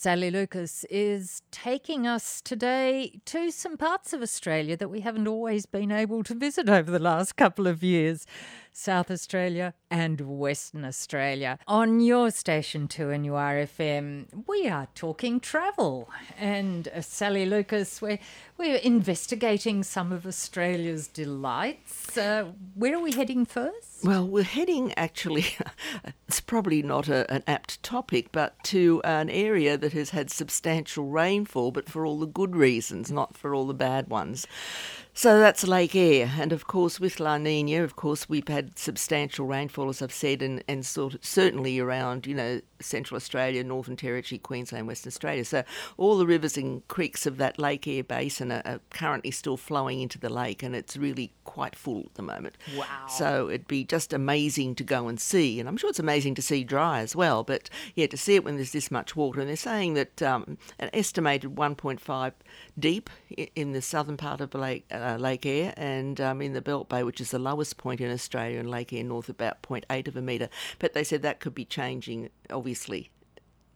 Sally Lucas is taking us today to some parts of Australia that we haven't always been able to visit over the last couple of years. South Australia and Western Australia. On your station 2NURFM, we are talking travel. And uh, Sally Lucas, we're, we're investigating some of Australia's delights. Uh, where are we heading first? Well, we're heading actually, it's probably not a, an apt topic, but to an area that has had substantial rainfall, but for all the good reasons, not for all the bad ones. So that's Lake Eyre, and of course with La Nina, of course we've had substantial rainfall, as I've said, and, and sort of, certainly around you know Central Australia, Northern Territory, Queensland, Western Australia. So all the rivers and creeks of that Lake Eyre basin are, are currently still flowing into the lake, and it's really quite full at the moment. Wow! So it'd be just amazing to go and see, and I'm sure it's amazing to see dry as well. But yeah, to see it when there's this much water, and they're saying that um, an estimated 1.5 deep in the southern part of the Lake. Uh, uh, Lake Eyre, and um, in the Belt Bay, which is the lowest point in Australia, and Lake Eyre North about 0.8 of a metre. But they said that could be changing, obviously,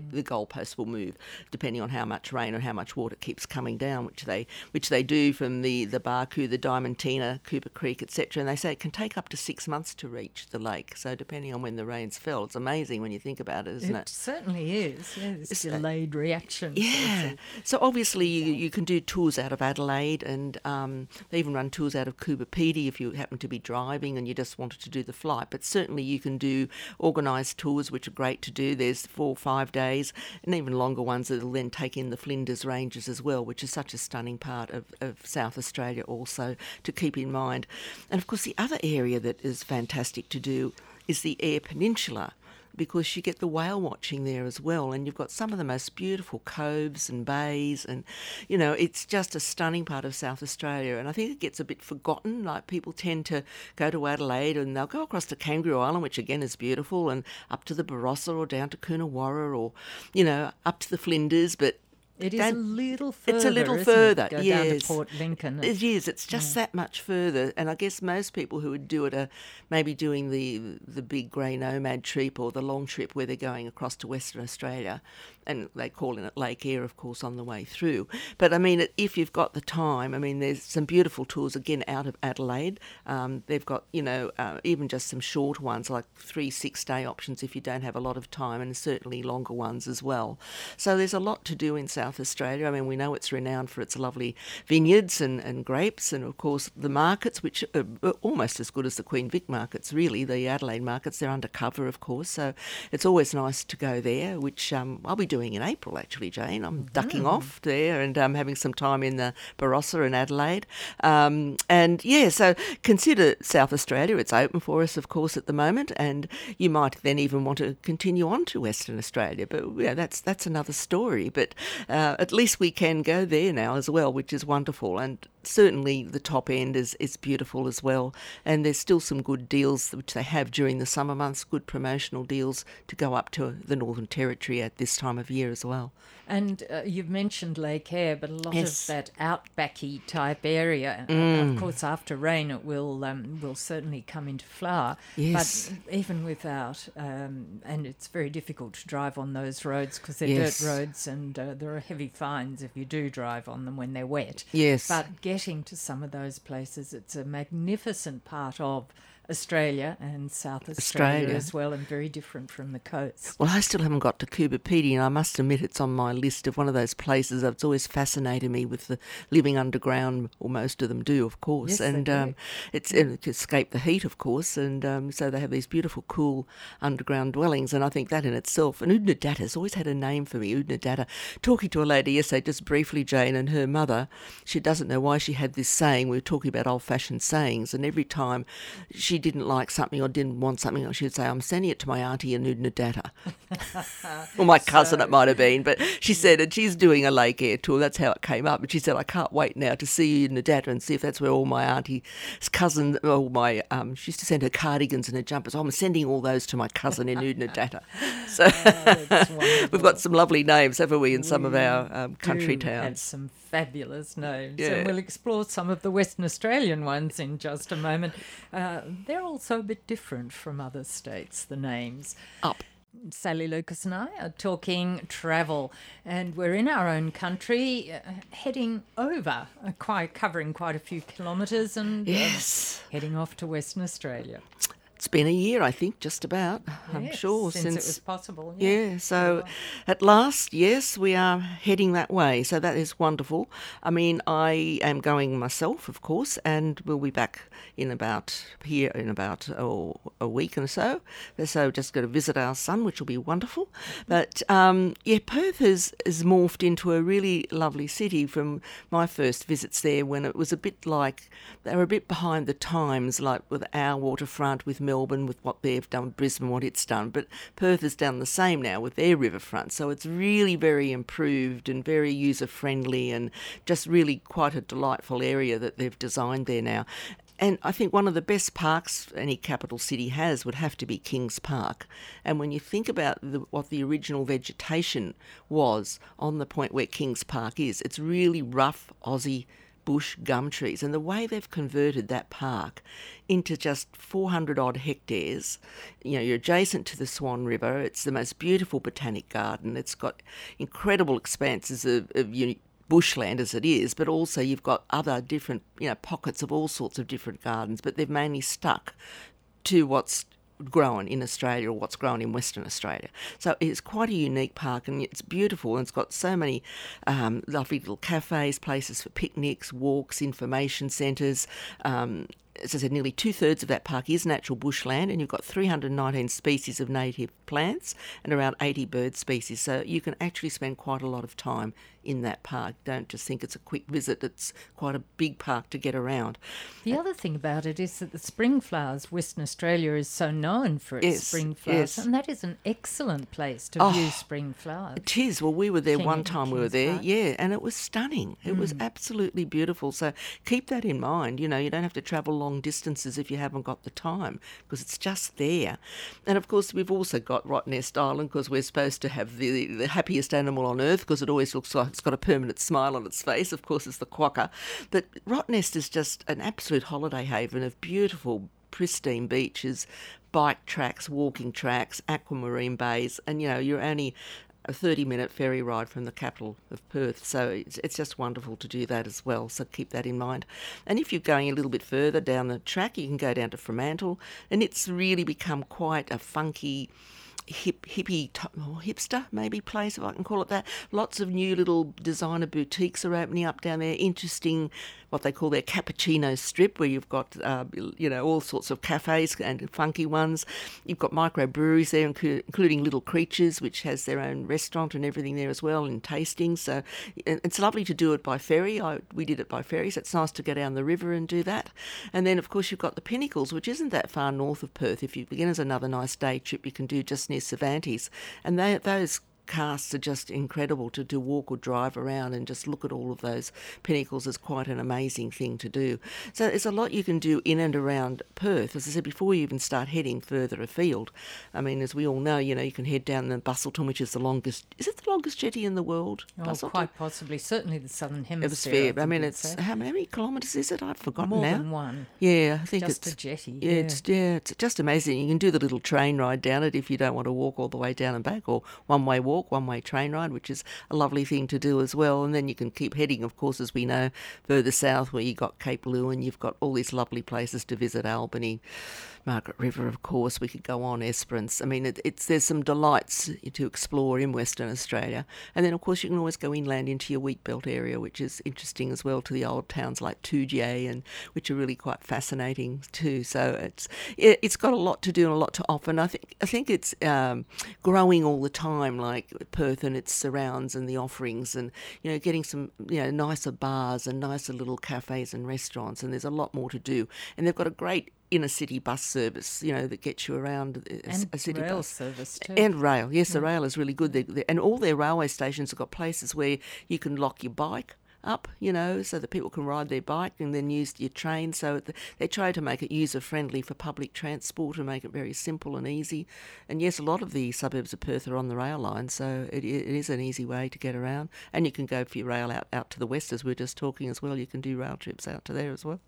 the goalposts will move depending on how much rain or how much water keeps coming down, which they which they do from the the Barcoo, the Diamantina, Cooper Creek, etc. And they say it can take up to six months to reach the lake. So depending on when the rains fell, it's amazing when you think about it, isn't it? It certainly is. Yeah, it's delayed reaction. Yeah. So obviously you, you can do tours out of Adelaide, and um, they even run tours out of Coober Pedy if you happen to be driving and you just wanted to do the flight. But certainly you can do organised tours, which are great to do. There's four or five days days, and even longer ones that'll then take in the Flinders Ranges as well, which is such a stunning part of, of South Australia also to keep in mind. And of course, the other area that is fantastic to do is the Eyre Peninsula because you get the whale watching there as well, and you've got some of the most beautiful coves and bays, and you know it's just a stunning part of South Australia. And I think it gets a bit forgotten. Like people tend to go to Adelaide and they'll go across to Kangaroo Island, which again is beautiful, and up to the Barossa or down to Coonawarra or you know up to the Flinders, but it is a little further. It's a little further, it? yes. Port Lincoln. It is. It's just yeah. that much further, and I guess most people who would do it are maybe doing the the big grey nomad trip or the long trip where they're going across to Western Australia, and they call it Lake Eyre, of course, on the way through. But I mean, if you've got the time, I mean, there's some beautiful tours again out of Adelaide. Um, they've got you know uh, even just some short ones like three six day options if you don't have a lot of time, and certainly longer ones as well. So there's a lot to do in South South Australia. I mean, we know it's renowned for its lovely vineyards and, and grapes, and of course the markets, which are almost as good as the Queen Vic markets, really. The Adelaide markets, they're undercover, of course, so it's always nice to go there, which um, I'll be doing in April, actually, Jane. I'm ducking mm. off there and um, having some time in the Barossa in Adelaide. Um, and yeah, so consider South Australia. It's open for us, of course, at the moment, and you might then even want to continue on to Western Australia, but yeah, that's that's another story. But uh, at least we can go there now as well, which is wonderful. And certainly the top end is, is beautiful as well. And there's still some good deals which they have during the summer months, good promotional deals to go up to the Northern Territory at this time of year as well. And uh, you've mentioned Lake Eyre, but a lot yes. of that outbacky type area. Mm. Of course, after rain, it will um, will certainly come into flower. Yes. But even without, um, and it's very difficult to drive on those roads because they're yes. dirt roads, and uh, there are heavy fines if you do drive on them when they're wet. Yes. But getting to some of those places, it's a magnificent part of Australia and South Australia, Australia, as well, and very different from the coast. Well, I still haven't got to Coober Pedy, and I must admit it's on my list of one of those places that's always fascinated me with the living underground, or most of them do, of course. Yes, and um, it's to escape the heat, of course, and um, so they have these beautiful, cool underground dwellings, and I think that in itself, and Oodnadatta has always had a name for me, Oodnadatta. Talking to a lady yesterday, just briefly, Jane, and her mother, she doesn't know why she had this saying. We were talking about old-fashioned sayings, and every time she didn't like something or didn't want something, she'd say, I'm sending it to my auntie in Oodnadatta. or my cousin, so... it might have been. But she said, and she's doing a Lake Eyre tour. That's how it came up. And she said, I can't wait now to see you in Oodnadatta and see if that's where all my auntie's cousins, all my, um, she used to send her cardigans and her jumpers. Oh, I'm sending all those to my cousin in Oodnadatta. So oh, we've got some lovely names, haven't we, in some we of our um, country towns? Some fabulous names. Yeah. And we'll explore some of the Western Australian ones in just a moment. Uh, they're also a bit different from other states, the names. Up Sally Lucas and I are talking travel, and we're in our own country, uh, heading over, uh, quite covering quite a few kilometres, and uh, Yes. heading off to Western Australia. It's been a year, I think, just about. I'm sure since, it was possible. Yeah, so at last, yes, we are heading that way. So that is wonderful. I mean, I am going myself, of course, and we'll be back in about here in about oh, a week or so. So just going to visit our son, which will be wonderful. But um, yeah, Perth has, has morphed into a really lovely city from my first visits there when it was a bit like they were a bit behind the times, like with our waterfront, with Melbourne, with what they've done, Brisbane, what it's done. But Perth has done the same now with their riverfront. So it's really very improved and very user friendly and just really quite a delightful area that they've designed there now. And I think one of the best parks any capital city has would have to be Kings Park. And when you think about the, what the original vegetation was on the point where Kings Park is, it's really rough Aussie bush gum trees. And the way they've converted that park into just 400 odd hectares, you know, you're adjacent to the Swan River. It's the most beautiful botanic garden. It's got incredible expanses of, of uni- bushland as it is, but also you've got other different, you know, pockets of all sorts of different gardens, but they've mainly stuck to what's grown in Australia or what's grown in Western Australia. So it's quite a unique park and it's beautiful and it's got so many um, lovely little cafes, places for picnics, walks, information centres. Um, as I said, nearly two thirds of that park is natural bushland, and you've got 319 species of native plants and around 80 bird species. So you can actually spend quite a lot of time in that park. Don't just think it's a quick visit, it's quite a big park to get around. The other thing about it is that the spring flowers, Western Australia is so known for its Yes, spring flowers, yes. and that is an excellent place to oh, view Oh, spring flowers. It is. Well, we were there King- one time. We were there, Park. yeah, and it was stunning. It was mm. absolutely beautiful. So keep that in mind. You know, you don't have to travel long distances if you haven't got the time because it's just there. And of course, we've also got Rottnest Island because we're supposed to have the the happiest animal on earth because it always looks like it's got a permanent smile on its face. Of course, it's the quokka. But Rottnest is just an absolute holiday haven of beautiful pristine beaches, bike tracks, walking tracks, aquamarine bays, and you know you're only a 30 minute ferry ride from the capital of Perth. So it's, it's just wonderful to do that as well. So keep that in mind. And if you're going a little bit further down the track, you can go down to Fremantle, and it's really become quite a funky hip hippie or hipster maybe place if I can call it that. Lots of new little designer boutiques are opening up down there. Interesting, what they call their cappuccino strip, where you've got uh, you know all sorts of cafes and funky ones. You've got microbreweries there, including Little Creatures, which has their own restaurant and everything there as well, and tasting. So it's lovely to do it by ferry. I, we did it by ferry, so it's nice to go down the river and do that. And then of course you've got the Pinnacles, which isn't that far north of Perth. If you begin as another nice day trip, you can do just near Cervantes, and they, those casts are just incredible to, to walk or drive around and just look at all of those pinnacles is quite an amazing thing to do. So there's a lot you can do in and around Perth, as I said, before you even start heading further afield. I mean, as we all know, you know, you can head down the Busselton, which is the longest, is it the longest jetty in the world? Oh, Busselton? quite possibly, certainly the southern hemisphere. Hemisphere. I mean, it's say. how many kilometres is it? I've forgotten more now. than one. Yeah, I think Just it's a jetty. yeah, yeah. it's yeah, it's just amazing. You can do the little train ride down it if you don't want to walk all the way down and back, or one way walk, one way train ride, which is a lovely thing to do as well. And then you can keep heading, of course, as we know, further south where you've got Cape Leeuwin, you've got all these lovely places to visit, Albany. Margaret River, of course. We could go on Esperance. I mean, it, it's there's some delights to explore in Western Australia, and then of course you can always go inland into your wheat belt area, which is interesting as well to the old towns like Toodyay and which are really quite fascinating too. So it's it, it's got a lot to do and a lot to offer. And I think I think it's um, growing all the time, like Perth and its surrounds and the offerings, and you know getting some you know nicer bars and nicer little cafes and restaurants. And there's a lot more to do. And they've got a great inner city bus service, you know, that gets you around uh, a, And a city rail bus. service too. And rail, yes, the rail is really good. They, they, and all their railway stations have got places where you can lock your bike up, you know, so that people can ride their bike and then use your train. So th- they try to make it user friendly for public transport and make it very simple and easy. And yes, a lot of the suburbs of Perth are on the rail line, so it, it is an easy way to get around. And you can go for your rail out, out to the west, as we are just talking as well. You can do rail trips out to there as well.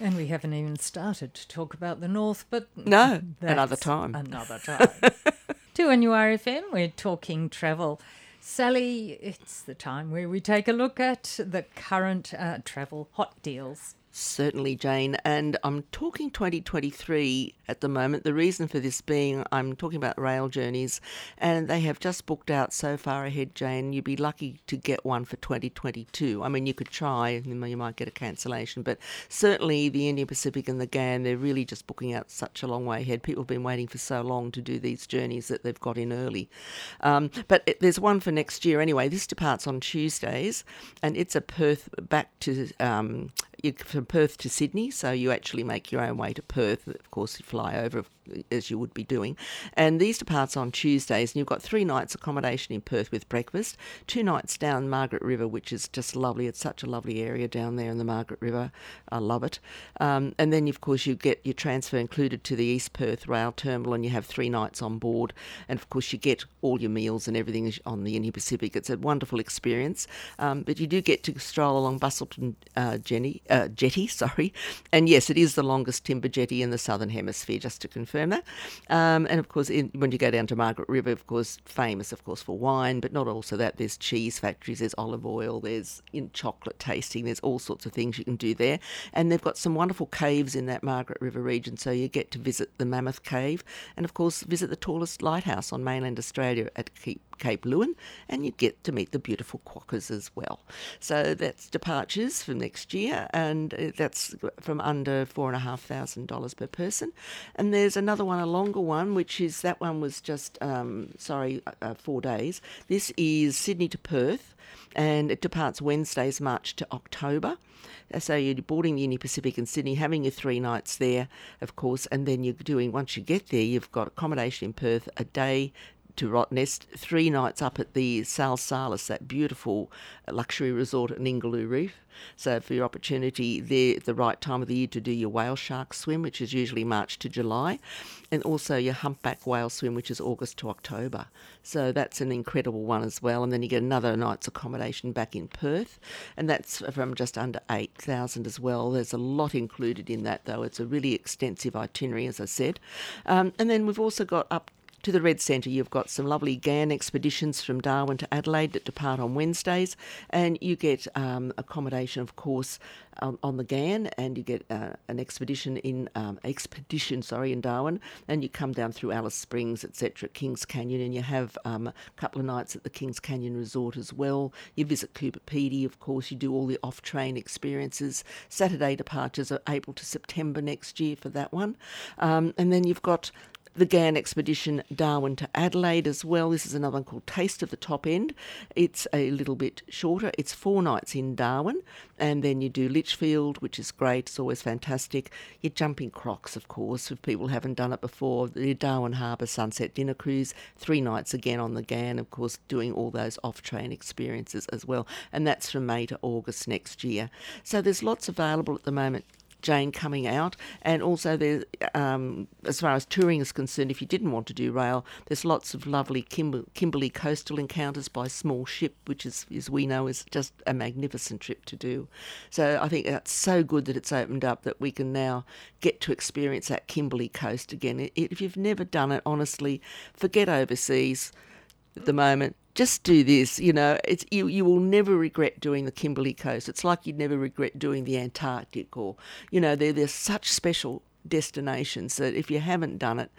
And we haven't even started to talk about the north, but No, another time. Another time. 2NURFM, we're talking travel. Sally, it's the time where we take a look at the current uh, travel hot deals. Certainly, Jane. And I'm talking 2023 at the moment. The reason for this being I'm talking about rail journeys, and they have just booked out so far ahead, Jane. You'd be lucky to get one for 2022. I mean, you could try, and you might get a cancellation, but certainly the Indian Pacific and the Ghan, they're really just booking out such a long way ahead. People have been waiting for so long to do these journeys that they've got in early. Um, but it, there's one for next year anyway. This departs on Tuesdays, and it's a Perth back to um, from Perth to Sydney, so you actually make your own way to Perth. Of course, fly over as you would be doing. And these departs on Tuesdays, and you've got three nights accommodation in Perth with breakfast, two nights down Margaret River, which is just lovely. It's such a lovely area down there in the Margaret River. I love it. Um, and then, of course, you get your transfer included to the East Perth Rail Terminal, and you have three nights on board. And of course, you get all your meals and everything on the Indian Pacific. It's a wonderful experience. Um, but you do get to stroll along Busselton uh, Jenny, uh, Jetty, sorry. And yes, it is the longest timber jetty in the Southern Hemisphere, just to confirm confirm that. Um, and of course, in, when you go down to Margaret River, of course, famous, of course, for wine, but not also that. There's cheese factories, there's olive oil, there's chocolate tasting, there's all sorts of things you can do there. And they've got some wonderful caves in that Margaret River region, so you get to visit the Mammoth Cave, and of course, visit the tallest lighthouse on mainland Australia at Cape Cape Leeuwin, and you get to meet the beautiful quokkas as well. So that's departures for next year, and uh, that's from under four and a half thousand dollars per person. And there's another one, a longer one, which is that one was just um, sorry, uh, uh four days. This is Sydney to Perth, and it departs Wednesdays, March to October. Uh, so you're boarding the Indian Pacific in Sydney, having your three nights there, of course, and then you're doing, once you get there, you've got accommodation in Perth, a day to Rottnest, three nights up at the Sal Salis, that beautiful luxury resort at Ningaloo Reef. So for your opportunity there the right time of the year to do your whale shark swim, which is usually March to July, and also your humpback whale swim, which is August to October. So that's an incredible one as well. And then you get another night's accommodation back in Perth, and that's from just under 8,000 as well. There's a lot included in that though. It's a really extensive itinerary, as I said. Um, and then we've also got up to the Red Centre, you've got some lovely Ghan expeditions from Darwin to Adelaide that depart on Wednesdays, and you get um, accommodation, of course, on, on, the Ghan, and you get uh, an expedition in um, expedition, sorry, in Darwin, and you come down through Alice Springs, etc., Kings Canyon, and you have um, a couple of nights at the Kings Canyon Resort as well. You visit Coober Pedy, of course. You do all the off-train experiences. Saturday departures are April to September next year for that one, um, and then you've got the Ghan expedition Darwin to Adelaide as well. This is another one called Taste of the Top End. It's a little bit shorter. It's four nights in Darwin, and then you do Litchfield, which is great. It's always fantastic. You're jumping crocs, of course, if people haven't done it before. The Darwin Harbour Sunset Dinner Cruise, three nights again on the Ghan, of course, doing all those off-train experiences as well. And that's from May to August next year. So there's lots available at the moment. Jane coming out, and also there, um, as far as touring is concerned, if you didn't want to do rail, there's lots of lovely Kimber- Kimberley coastal encounters by small ship, which is, as we know, is just a magnificent trip to do. So I think that's so good that it's opened up that we can now get to experience that Kimberley coast again. If you've never done it, honestly, forget overseas at the moment just do this. You know, it's you. You will never regret doing the Kimberley Coast. It's like you'd never regret doing the Antarctic, or you know, they're they're such special destinations that if you haven't done it,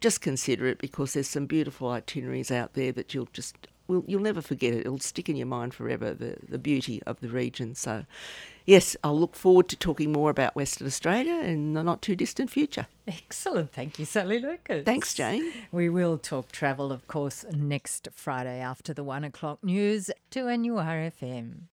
just consider it because there's some beautiful itineraries out there that you'll just will you'll never forget it. It'll stick in your mind forever. The the beauty of the region. So, yes, I'll look forward to talking more about Western Australia in the not too distant future. Excellent. Thank you, Sally Lucas. Thanks, Jane. We will talk travel, of course, next Friday after the one o'clock news to NURFM.